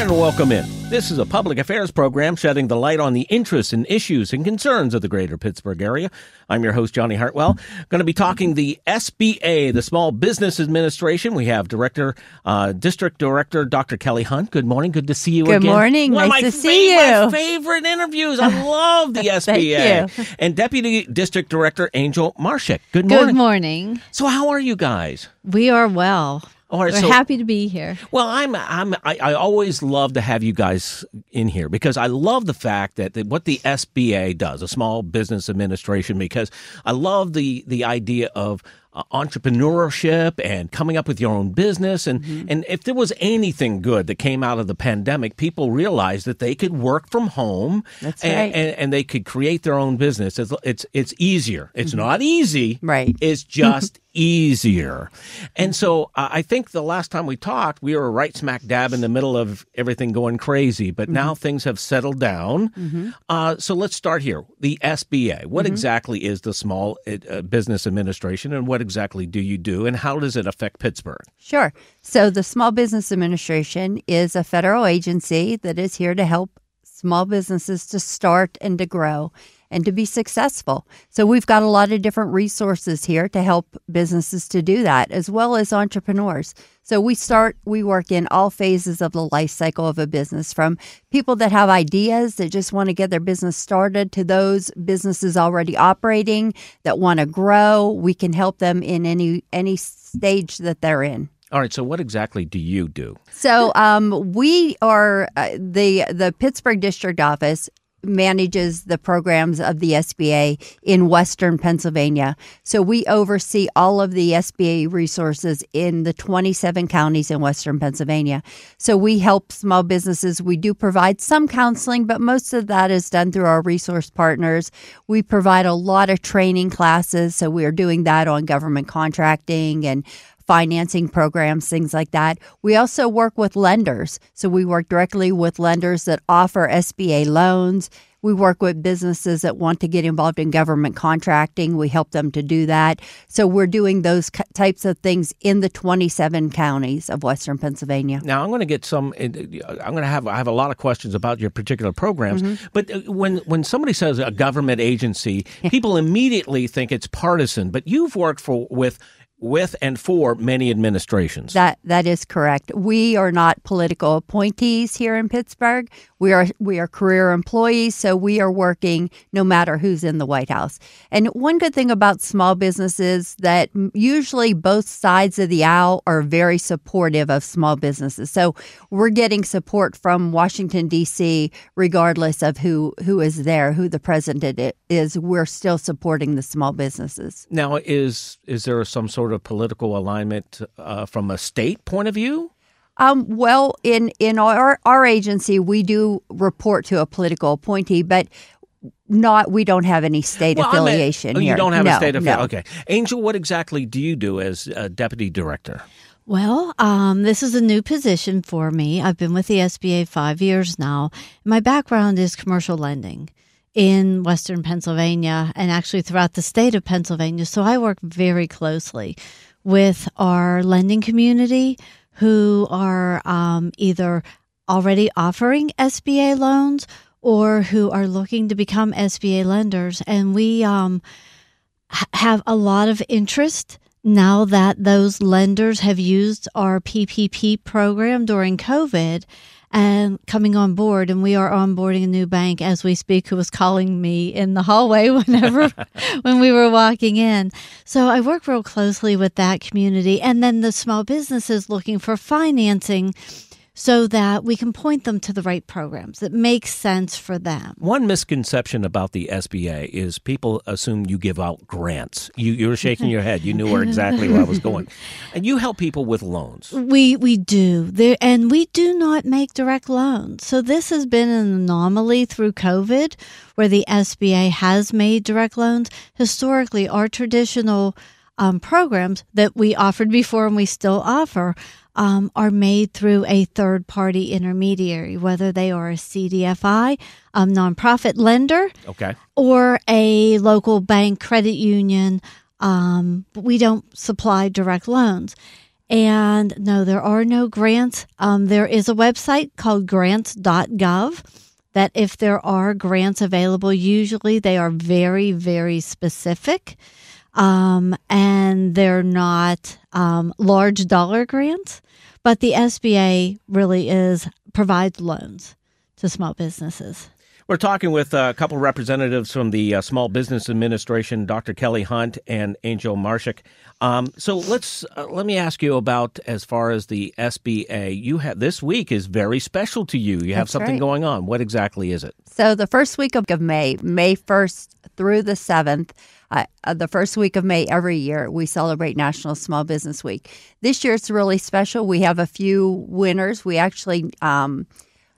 And welcome in. This is a public affairs program shedding the light on the interests and issues and concerns of the greater Pittsburgh area. I'm your host, Johnny Hartwell. Going to be talking the SBA, the Small Business Administration. We have Director, uh, District Director Dr. Kelly Hunt. Good morning. Good to see you Good again. morning. One of Nice my to see fa- you. favorite interviews. I love the SBA. you. And Deputy District Director Angel Marshak. Good morning. Good morning. So, how are you guys? We are well. All right, We're so- happy to be here. Well, I'm I'm I, I always love to have you guys in here because I love the fact that, that what the SBA does, a Small Business Administration, because I love the the idea of uh, entrepreneurship and coming up with your own business and and if there was anything good that came out of the pandemic, people realized that they could work from home. That's and, right. and, and they could create their own business. It's it's, it's easier. It's not easy. Right. It's just easier. And so uh, I think the last time we talked, we were right smack dab in the middle of everything going crazy, but now things have settled down. Uh, so let's start here. The SBA. What exactly is the Small uh, Business Administration and what exactly do you do and how does it affect Pittsburgh? Sure. So, the Small Business Administration is a federal agency that is here to help small businesses to start and to grow and to be successful. So, we've got a lot of different resources here to help businesses to do that, as well as entrepreneurs. So, we start, we work in all phases of the life cycle of a business from people that have ideas that just want to get their business started to those businesses already operating that want to grow. We can help them in any any stage that they're in. All right, so what exactly do you do? So um, we are uh, the the Pittsburgh district office manages the programs of the SBA in Western Pennsylvania. So we oversee all of the SBA resources in the 27 counties in Western Pennsylvania. So we help small businesses. We do provide some counseling, but most of that is done through our resource partners. We provide a lot of training classes. So we are doing that on government contracting and financing programs, things like that. We also work with lenders. So we work directly with lenders that offer SBA loans. We work with businesses that want to get involved in government contracting. We help them to do that. So we're doing those types of things in the 27 counties of Western Pennsylvania. Now I'm going to get some. Eh, eh, I'm going to have I have a lot of questions about your particular programs. Mm-hmm. But uh, when when somebody says a government agency, people immediately think it's partisan. But you've worked for with with and for many administrations. That that is correct. We are not political appointees here in Pittsburgh. We are we are career employees, so we are working no matter who's in the White House. And one good thing about small businesses that usually both sides of the aisle are very supportive of small businesses. So we're getting support from Washington D.C. regardless of who who is there, who the president is. We're still supporting the small businesses. now, is is there some sort of political alignment uh, from a state point of view? Um, well, in in our our agency, we do report to a political appointee, but not we don't have any state Well, affiliation oh, here. you don't have no, a state affiliation. no. Okay, Angel, what exactly do you do as uh, deputy director? Well, um, this is a new position for me. I've been with the SBA five years now. My background is commercial lending in Western Pennsylvania and actually throughout the state of Pennsylvania. So I work very closely with our lending community who are um, either already offering SBA loans or who are looking to become SBA lenders. And we um, have a lot of interest now that those lenders have used our PPP program during COVID and coming on board. And we are onboarding a new bank as we speak who was calling me in the hallway whenever when we were walking in. So I work real closely with that community and then the small businesses looking for financing. So that we can point them to the right programs that make sense for them. One misconception about the SBA is people assume you give out grants. You, you were shaking your head. You knew where exactly where I was going. And you help people with loans. We we do there, and we do not make direct loans. So this has been an anomaly through COVID, where the SBA has made direct loans. Historically, our traditional um, programs that we offered before and we still offer um, are made through a third party intermediary, whether they are a CDFI, a nonprofit lender, Okay. or a local bank credit union. Um, but we don't supply direct loans. And no, there are no grants. Um, there is a website called grants.gov that if there are grants available, usually they are very, very specific. Um, and they're not um, large dollar grants, but the SBA really is provides loans to small businesses. We're talking with uh, a couple representatives from the uh, Small Business Administration, Dr. Kelly Hunt and Angel Marshak. Um, so let's uh, let me ask you about as far as the SBA. You have this week is very special to you. You have That's something right. going on. What exactly is it? So the first week of, of May, May 1st through the 7th, uh, the first week of May every year, we celebrate National Small Business Week. This year it's really special. We have a few winners. We actually um,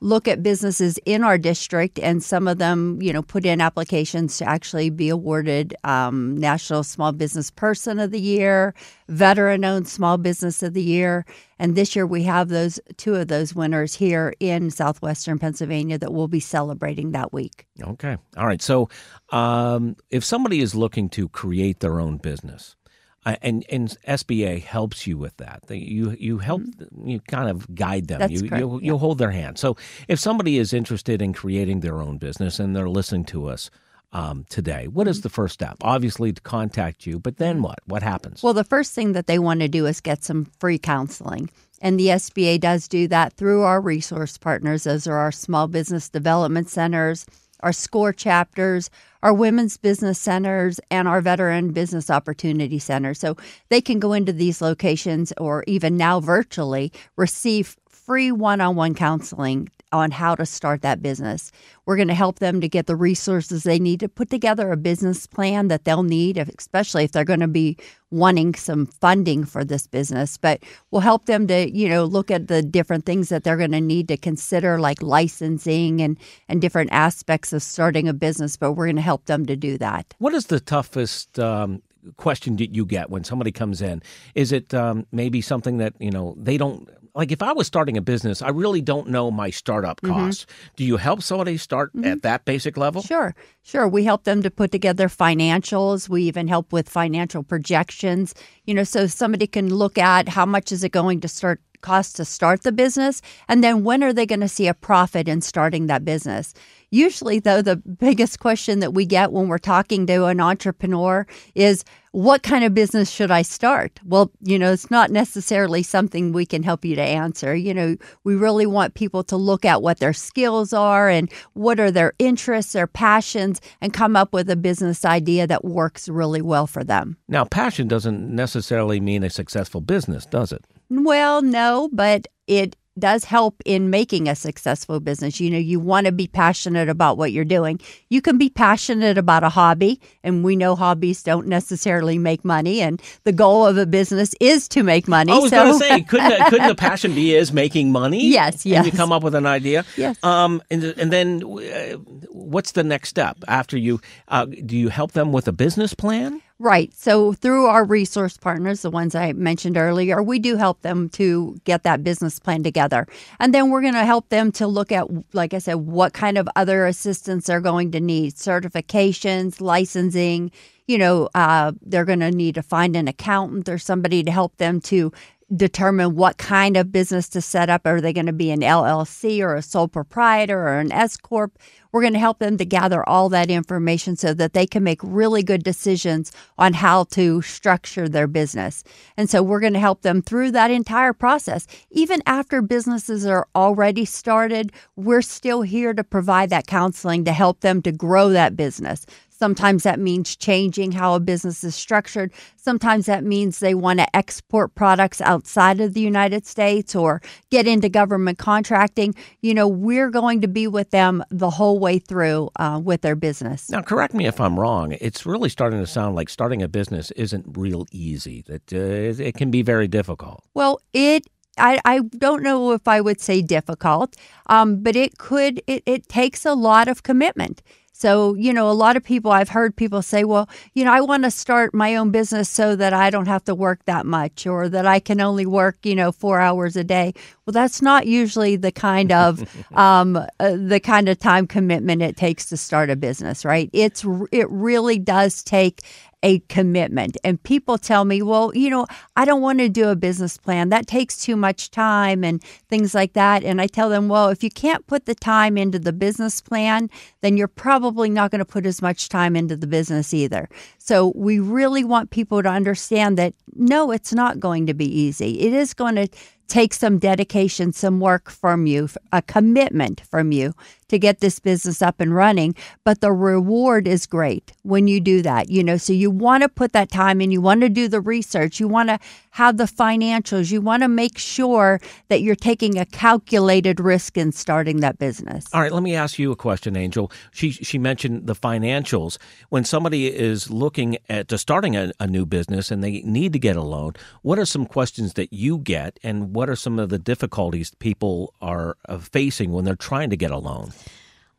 look at businesses in our district, and some of them, you know, put in applications to actually be awarded um, National Small Business Person of the Year, Veteran Owned Small Business of the Year, and this year we have those two of those winners here in southwestern Pennsylvania that we'll be celebrating that week. Okay. All right. So, um, if somebody is looking to create their own business, uh, and and SBA helps you with that. You you help you kind of guide them. Mm-hmm. That's you correct, you, yeah. you hold their hand. So if somebody is interested in creating their own business and they're listening to us um, today, what Mm-hmm. the first step? Obviously, to contact you. But then what? What happens? Well, the first thing that they want to do is get some free counseling. And the SBA does do that through our resource partners. Those are our small business development centers, our SCORE chapters, our women's business centers, and our veteran business opportunity center. So they can go into these locations or even now virtually receive free one on one counseling on how to start that business. We're going to help them to get the resources they need to put together a business plan that they'll need, especially if they're going to be wanting some funding for this business. But we'll help them to, you know, look at the different things that they're going to need to consider, like licensing and, and different aspects of starting a business. But we're going to help them to do that. What is the toughest um, question that you get when somebody comes in? Is it um, maybe something that you know they don't like? If I was starting a business, I really don't know my startup Mm-hmm. costs. Do you help somebody start at that basic level? Sure, sure. We help them to put together financials. We even help with financial projections. You know, so somebody can look at how much is it going to start cost to start the business, and then when are they going to see a profit in starting that business? Usually, though, the biggest question that we get when we're talking to an entrepreneur is, what kind of business should I start? Well, you know, it's not necessarily something we can help you to answer. You know, we really want people to look at what their skills are and what are their interests, their passions, and come up with a business idea that works really well for them. Now, passion doesn't necessarily mean a successful business, does it? Well, no, but it does help in making a successful business. You know, you want to be passionate about what you're doing. You can be passionate about a hobby, and we know hobbies don't necessarily make money, and the goal of a business is to make money. I was so going to say, couldn't couldn't the passion be is making money? Yes, yes. And you come up with an idea. Yes. Um, and and then uh, what's the next step after you? Uh, do you help them with a business plan? Right. So through our resource partners, the ones I mentioned earlier, we do help them to get that business plan together. And then we're going to help them to look at, like I said, what kind of other assistance they're going to need certifications, licensing. You know, uh, they're going to need to find an accountant or somebody to help them to determine what kind of business to set up. Are they going to be an LLC or a sole proprietor or an S corp? We're going to help them to gather all that information so that they can make really good decisions on how to structure their business. And so we're going to help them through that entire process. Even after businesses are already started, we're still here to provide that counseling to help them to grow that business. Sometimes that means changing how a business is structured. Sometimes that means they want to export products outside of the United States or get into government contracting. You know, we're going to be with them the whole way through uh, with their business. Now, correct me if I'm wrong. It's really starting to sound like starting a business isn't real easy. That uh, it can be very difficult. Well, it I, I don't know if I would say difficult, um, but it could, it, it takes a lot of commitment. So, you know, a lot of people, I've heard people say, well, you know, I want to start my own business so that I don't have to work that much or that I can only work, you know, four hours a day. Well, that's not usually the kind of um, uh, the kind of time commitment it takes to start a business, right? It's it really does take a commitment. And people tell me, well, you know, I don't want to do a business plan. That takes too much time and things like that. And I tell them, well, if you can't put the time into the business plan, then you're probably not going to put as much time into the business either. So we really want people to understand that no, it's not going to be easy. It is going to take some dedication, some work from you, a commitment from you to get this business up and running. But the reward is great when you do that. You know, so you want to put that time in, you want to do the research, you want to have the financials, you want to make sure that you're taking a calculated risk in starting that business. All right, let me ask you a question, Angel. She she mentioned the financials. When somebody is looking at to starting a, a new business and they need to get a loan, what are some questions that you get and what are some of the difficulties people are uh, facing when they're trying to get a loan?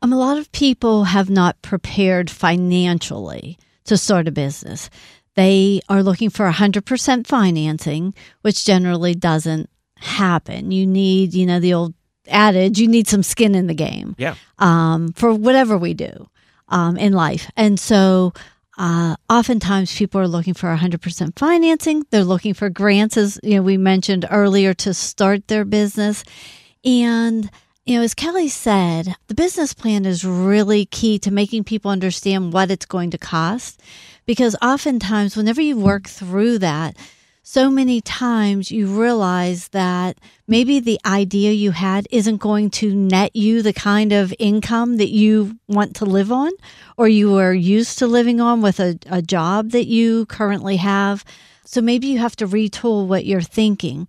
Um, a lot of people have not prepared financially to start a business. They are looking for 100% financing, which generally doesn't happen. You need, you know, the old adage, you need some skin in the game. Yeah. Um, for whatever we do um, in life. And so uh, oftentimes people are looking for 100% financing. They're looking for grants, as you know, we mentioned earlier, to start their business. And you know, as Kelly said, the business plan is really key to making people understand what it's going to cost. Because oftentimes, whenever you work through that, so many times you realize that maybe the idea you had isn't going to net you the kind of income that you want to live on or you are used to living on with a, a job that you currently have. So maybe you have to retool what you're thinking.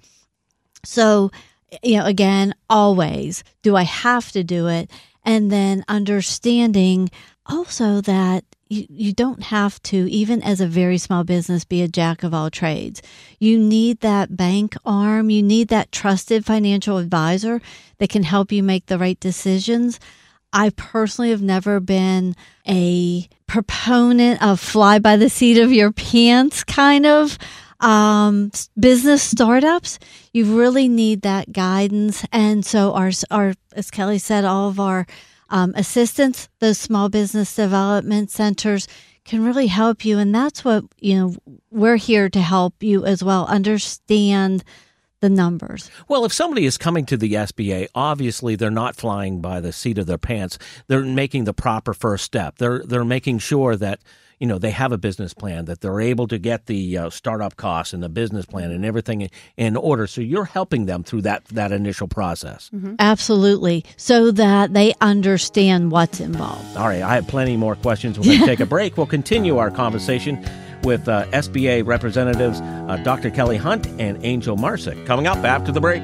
So, you know, again, always do I have to do it? And then understanding also that you, you don't have to, even as a very small business, be a jack of all trades. You need that bank arm. You need that trusted financial advisor that can help you make the right decisions. I personally have never been a proponent of fly by the seat of your pants kind of um, business startups, you really need that guidance. And so, our, our as Kelly said, all of our um, assistants, those small business development centers, can really help you. And that's what you know. We're here to help you as well. Understand the numbers. Well, if somebody is coming to the SBA, obviously they're not flying by the seat of their pants. They're making the proper first step. They're they're making sure that you know they have a business plan that they're able to get the uh, startup costs and the business plan and everything in order. So you're helping them through that that initial process. Mm-hmm. absolutely. So that they understand what's involved. All right. I have plenty more questions. We're going to take a break. We'll continue our conversation with uh, sba representatives uh, dr kelly hunt and angel marsick. Coming up after the break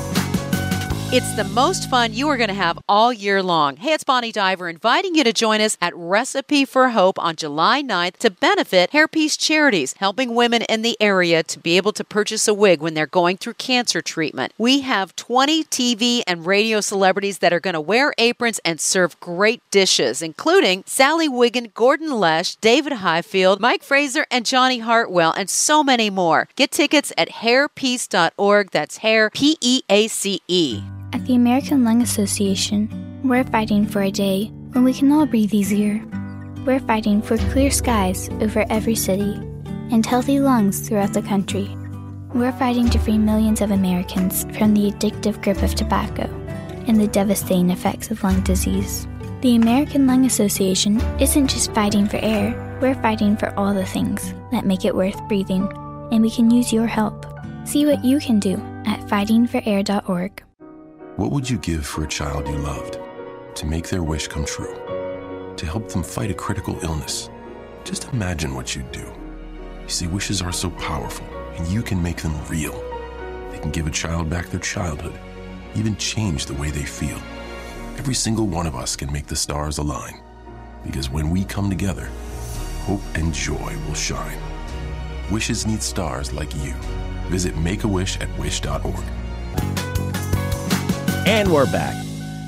It's the most fun you are going to have all year long. Hey, it's Bonnie Diver inviting you to join us at Recipe for Hope on July 9th to benefit Hairpiece Charities, helping women in the area to be able to purchase a wig when they're going through cancer treatment. We have 20 TV and radio celebrities that are going to wear aprons and serve great dishes, including Sally Wiggin, Gordon Lesh, David Highfield, Mike Fraser, and Johnny Hartwell, and so many more. Get tickets at hairpiece.org. That's hair, P E A C E. At the American Lung Association, we're fighting for a day when we can all breathe easier. We're fighting for clear skies over every city and healthy lungs throughout the country. We're fighting to free millions of Americans from the addictive grip of tobacco and the devastating effects of lung disease. The American Lung Association isn't just fighting for air, we're fighting for all the things that make it worth breathing, and we can use your help. See what you can do at fightingforair.org. What would you give for a child you loved? To make their wish come true? To help them fight a critical illness? Just imagine what you'd do. You see, wishes are so powerful, and you can make them real. They can give a child back their childhood, even change the way they feel. Every single one of us can make the stars align. Because when we come together, hope and joy will shine. Wishes need stars like you. Visit Make-A-Wish at wish.org. And we're back.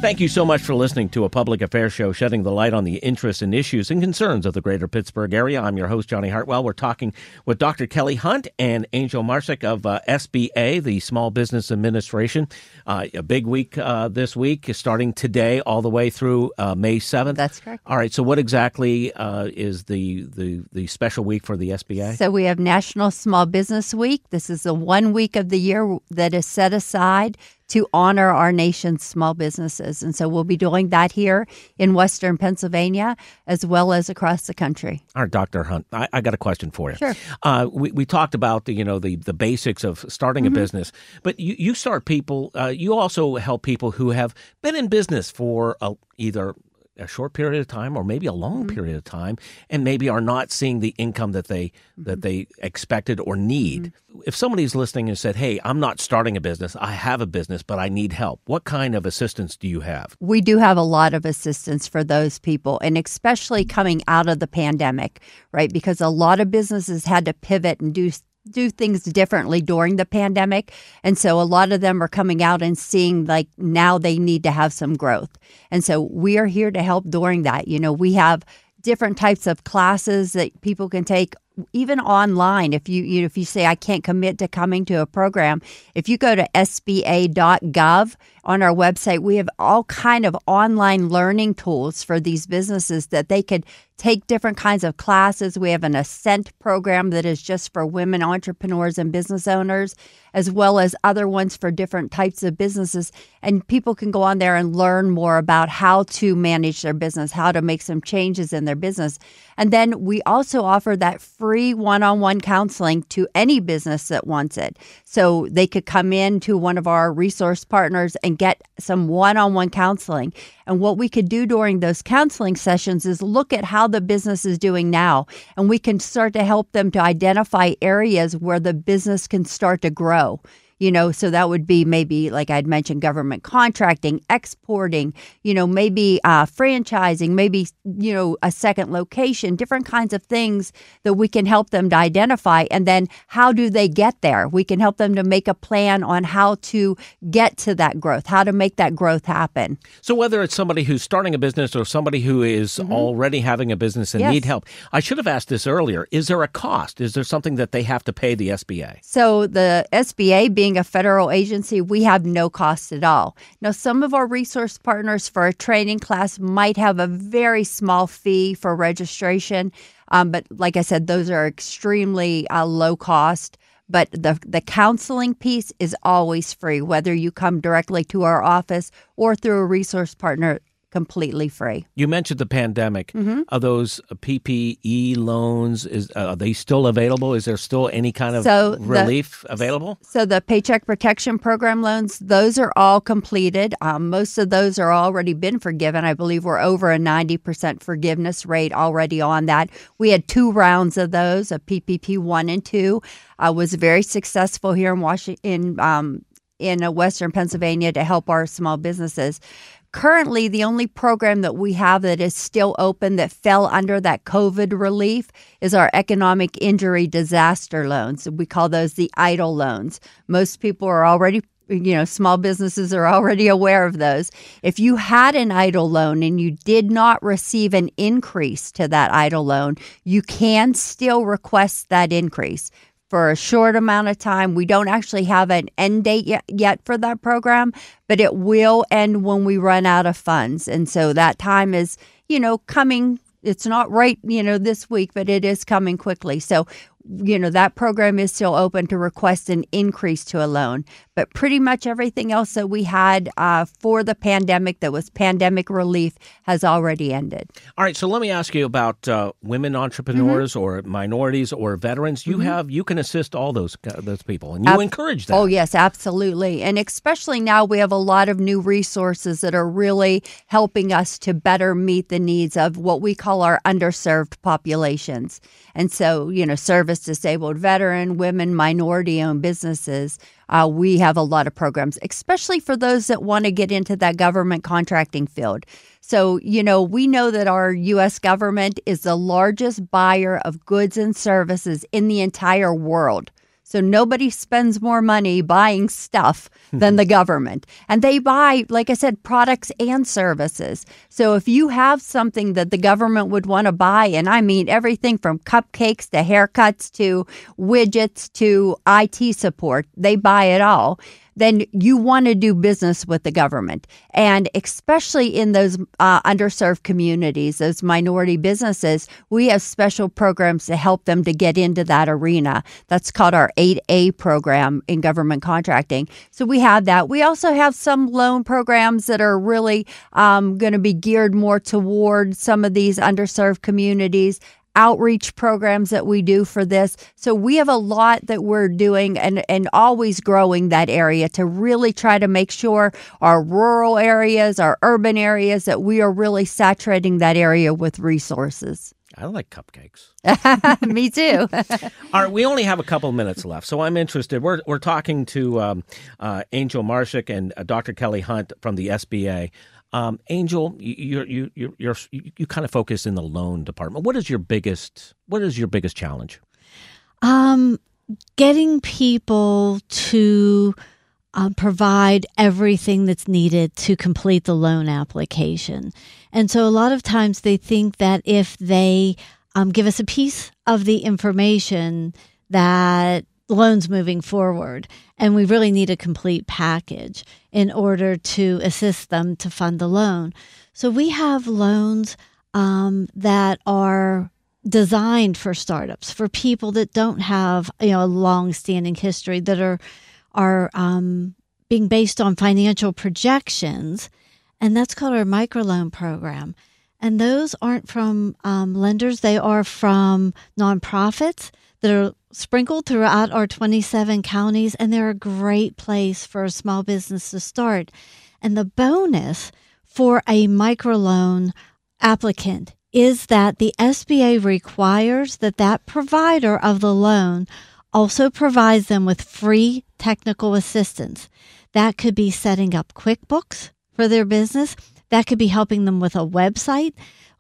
Thank you so much for listening to a public affairs show shedding the light on the interests and issues and concerns of the greater Pittsburgh area. I'm your host, Johnny Hartwell. We're talking with Dr. Kelly Hunt and Angel Marsick of uh, SBA, the Small Business Administration. Uh, a big week uh, this week, starting today all the way through uh, May 7th. That's correct. All right. So, what exactly uh, is the, the, the special week for the SBA? So we have National Small Business Week. This is the one week of the year that is set aside to honor our nation's small businesses. And so we'll be doing that here in Western Pennsylvania as well as across the country. All right, Dr. Hunt, I, I got a question for you. Sure. Uh, we, we talked about the, you know, the, the basics of starting Mm-hmm. a business, but you, you start people, uh, you also help people who have been in business for a, either a short period of time or maybe a long Mm-hmm. period of time and maybe are not seeing the income that they Mm-hmm. that they expected or need. If somebody's listening and said, "Hey, I'm not starting a business. I have a business, but I need help." What kind of assistance do you have? we do have a lot of assistance for those people, and especially coming out of the pandemic, right? Because a lot of businesses had to pivot and do do things differently during the pandemic, and so a lot of them are coming out and seeing like now they need to have some growth, and so we are here to help during that. You know, we have different types of classes that people can take even online. If you, you know, if you say i can't commit to coming to a program if you go to sba.gov on our website we have all kind of online learning tools for these businesses that they could take different kinds of classes. We have an ascent program that is just for women entrepreneurs and business owners as well as other ones for different types of businesses. And people can go on there and learn more about how to manage their business how to make some changes in their business. And then we also offer that free one-on-one counseling to any business that wants it. So they could come in to one of our resource partners and get some one-on-one counseling. And what we could do during those counseling sessions is look at how the business is doing now. And we can start to help them to identify areas where the business can start to grow you know so that would be maybe like i'd mentioned government contracting exporting you know maybe uh, franchising maybe you know a second location different kinds of things that we can help them to identify and then how do they get there we can help them to make a plan on how to get to that growth how to make that growth happen So whether it's somebody who's starting a business or somebody who is already having a business and Mm-hmm. Yes. need help, I should have asked this earlier. Is there a cost? Is there something that they have to pay the SBA? So the SBA being a federal agency, we have no cost at all. Now, some of our resource partners for a training class might have a very small fee for registration, um, but like I said, those are extremely uh, low cost. But the the counseling piece is always free, whether you come directly to our office or through a resource partner, completely free. You mentioned the pandemic. Mm-hmm. Are those PPE loans? Is uh, are they still available? Is there still any kind of So the- relief available? So the Paycheck Protection Program loans, those are all completed. Um, most of those are already been forgiven. I believe we're over a 90% forgiveness rate already on that. We had two rounds of those, a PPP one and two, uh, was very successful here in Washington, um, in uh, Western Pennsylvania to help our small businesses. Currently, the only program that we have that is still open that fell under that COVID relief is our economic injury disaster loans. We call those the EIDL loans. Most people are already you know, small businesses are already aware of those. If you had an EIDL loan and you did not receive an increase to that EIDL loan, you can still request that increase for a short amount of time. We don't actually have an end date yet, for that program, but it will end when we run out of funds. And so that time is, you know, coming it's not right, you know, this week, but it is coming quickly. So you know that program is still open to request an increase to a loan. But pretty much everything else that we had uh, for the pandemic that was pandemic relief has already ended. All right so let me ask you about uh, women entrepreneurs mm-hmm. or minorities or veterans. You mm-hmm. have you can assist all those uh, those people and you Ab- encourage them oh yes absolutely. And especially now we have a lot of new resources that are really helping us to better meet the needs of what we call our underserved populations. And so you know service service disabled veteran, women, minority owned businesses. Uh, we have a lot of programs, especially for those that want to get into that government contracting field. So, you know, we know that our U.S. government is the largest buyer of goods and services in the entire world. So nobody spends more money buying stuff hmm. than the government. And they buy, like I said, products and services. So if you have something that the government would want to buy, and I mean everything from cupcakes to haircuts to widgets to IT support, they buy it all then you want to do business with the government. And especially in those uh, underserved communities, those minority businesses, we have special programs to help them to get into that arena. That's called our 8A program in government contracting. So we have that. We also have some loan programs that are really um, going to be geared more toward some of these underserved communities outreach programs that we do for this. So we have a lot that we're doing and, and always growing that area to really try to make sure our rural areas, our urban areas, that we are really saturating that area with resources. I like cupcakes. Me too. All right, we only have a couple minutes left, so I'm interested. We're we're talking to um, uh, Angel Marshak and uh, Dr. Kelly Hunt from the SBA um, Angel, you you you you're, you kind of focus in the loan department. What is your biggest What is your biggest challenge? Um, getting people to um, provide everything that's needed to complete the loan application, and so a lot of times they think that if they um, give us a piece of the information that loans moving forward. And we really need a complete package in order to assist them to fund the loan. So we have loans um, that are designed for startups, for people that don't have you know a long-standing history, that are are um, being based on financial projections, and that's called our microloan program. And those aren't from um, lenders; they are from nonprofits that are sprinkled throughout our 27 counties, and they're a great place for a small business to start. And the bonus for a microloan applicant is that the SBA requires that that provider of the loan also provides them with free technical assistance. That could be setting up QuickBooks for their business. That could be helping them with a website,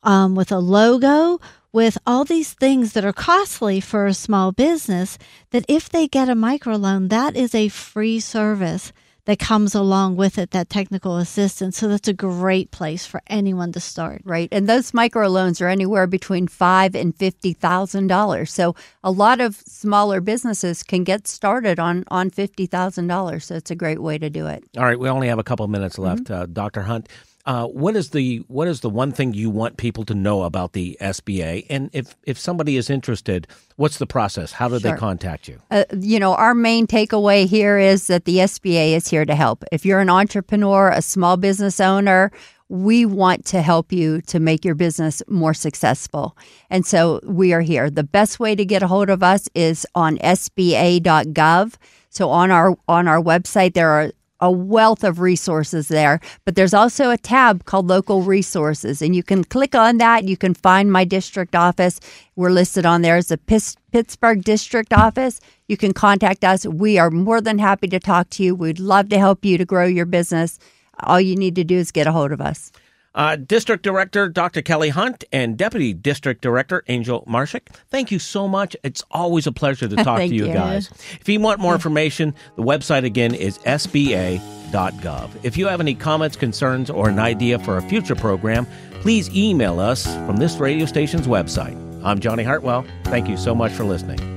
um, with a logo, with all these things that are costly for a small business that if they get a microloan, that is a free service that comes along with it, that technical assistance. So that's a great place for anyone to start. Right. And those microloans are anywhere between five and fifty thousand dollars. So a lot of smaller businesses can get started on on fifty thousand dollars. So it's a great way to do it. All right, we only have a couple minutes left. Mm-hmm. Uh, Dr. Hunt, uh, what is the what is the one thing you want people to know about the SBA? And if if somebody is interested, what's the process? How do sure. they contact you? Uh, you know, our main takeaway here is that the SBA is here to help. If you're an entrepreneur, a small business owner, we want to help you to make your business more successful. And so we are here. The best way to get a hold of us is on sba.gov. So on our on our website there are a wealth of resources there. But there's also a tab called Local Resources, and you can click on that. You can find my district office. We're listed on there as a Pittsburgh district office. You can contact us. We are more than happy to talk to you. We'd love to help you to grow your business. All you need to do is get a hold of us. Uh, District Director Dr. Kelly Hunt and Deputy District Director Angel Marshak, thank you so much. It's always a pleasure to talk to you, you, guys. If you want more information, the website again is sba.gov. If you have any comments, concerns, or an idea for a future program, please email us from this radio station's website. I'm Johnny Hartwell. Thank you so much for listening.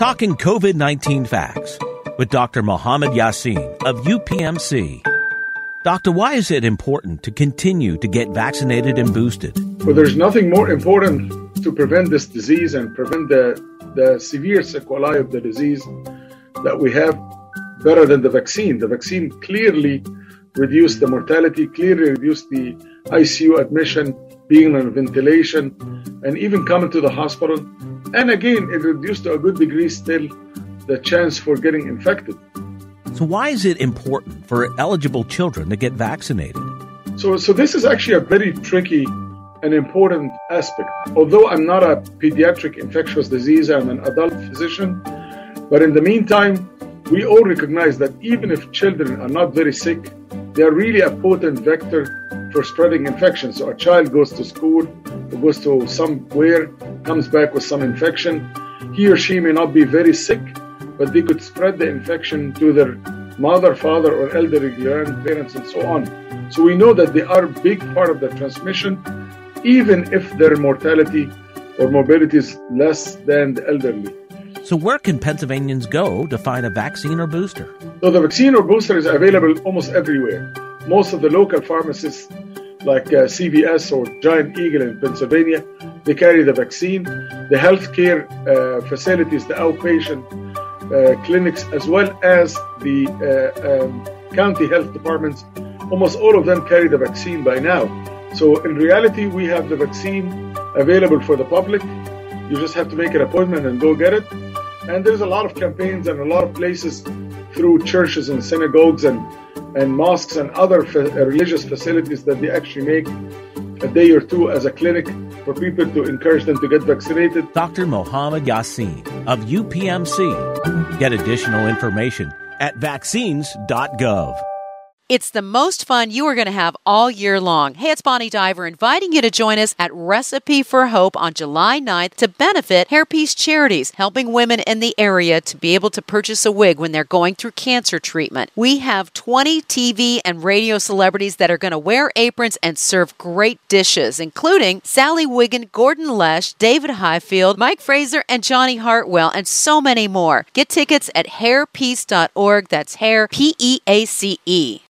Talking COVID 19 Facts with Dr. Mohammed Yassin of UPMC. Doctor, why is it important to continue to get vaccinated and boosted? Well, there's nothing more important to prevent this disease and prevent the, the severe sequelae of the disease that we have better than the vaccine. The vaccine clearly reduced the mortality, clearly reduced the ICU admission, being on ventilation, and even coming to the hospital and again, it reduced to a good degree still the chance for getting infected. So, why is it important for eligible children to get vaccinated? So, so this is actually a very tricky and important aspect. Although I'm not a pediatric infectious disease, I'm an adult physician. But in the meantime, we all recognize that even if children are not very sick, they are really a potent vector for spreading infections. So a child goes to school or goes to somewhere, comes back with some infection. He or she may not be very sick, but they could spread the infection to their mother, father, or elderly grandparents, and so on. So we know that they are a big part of the transmission, even if their mortality or morbidity is less than the elderly. So, where can Pennsylvanians go to find a vaccine or booster? So, the vaccine or booster is available almost everywhere. Most of the local pharmacists, like uh, CVS or Giant Eagle in Pennsylvania, they carry the vaccine. The healthcare uh, facilities, the outpatient uh, clinics, as well as the uh, um, county health departments, almost all of them carry the vaccine by now. So, in reality, we have the vaccine available for the public. You just have to make an appointment and go get it. And there's a lot of campaigns and a lot of places through churches and synagogues and, and mosques and other religious facilities that they actually make a day or two as a clinic for people to encourage them to get vaccinated. Dr. Mohammed Yassin of UPMC. Get additional information at vaccines.gov. It's the most fun you are going to have all year long. Hey, it's Bonnie Diver inviting you to join us at Recipe for Hope on July 9th to benefit Hairpiece Charities, helping women in the area to be able to purchase a wig when they're going through cancer treatment. We have 20 TV and radio celebrities that are going to wear aprons and serve great dishes, including Sally Wiggin, Gordon Lesh, David Highfield, Mike Fraser, and Johnny Hartwell, and so many more. Get tickets at hairpiece.org. That's hair, P E A C E.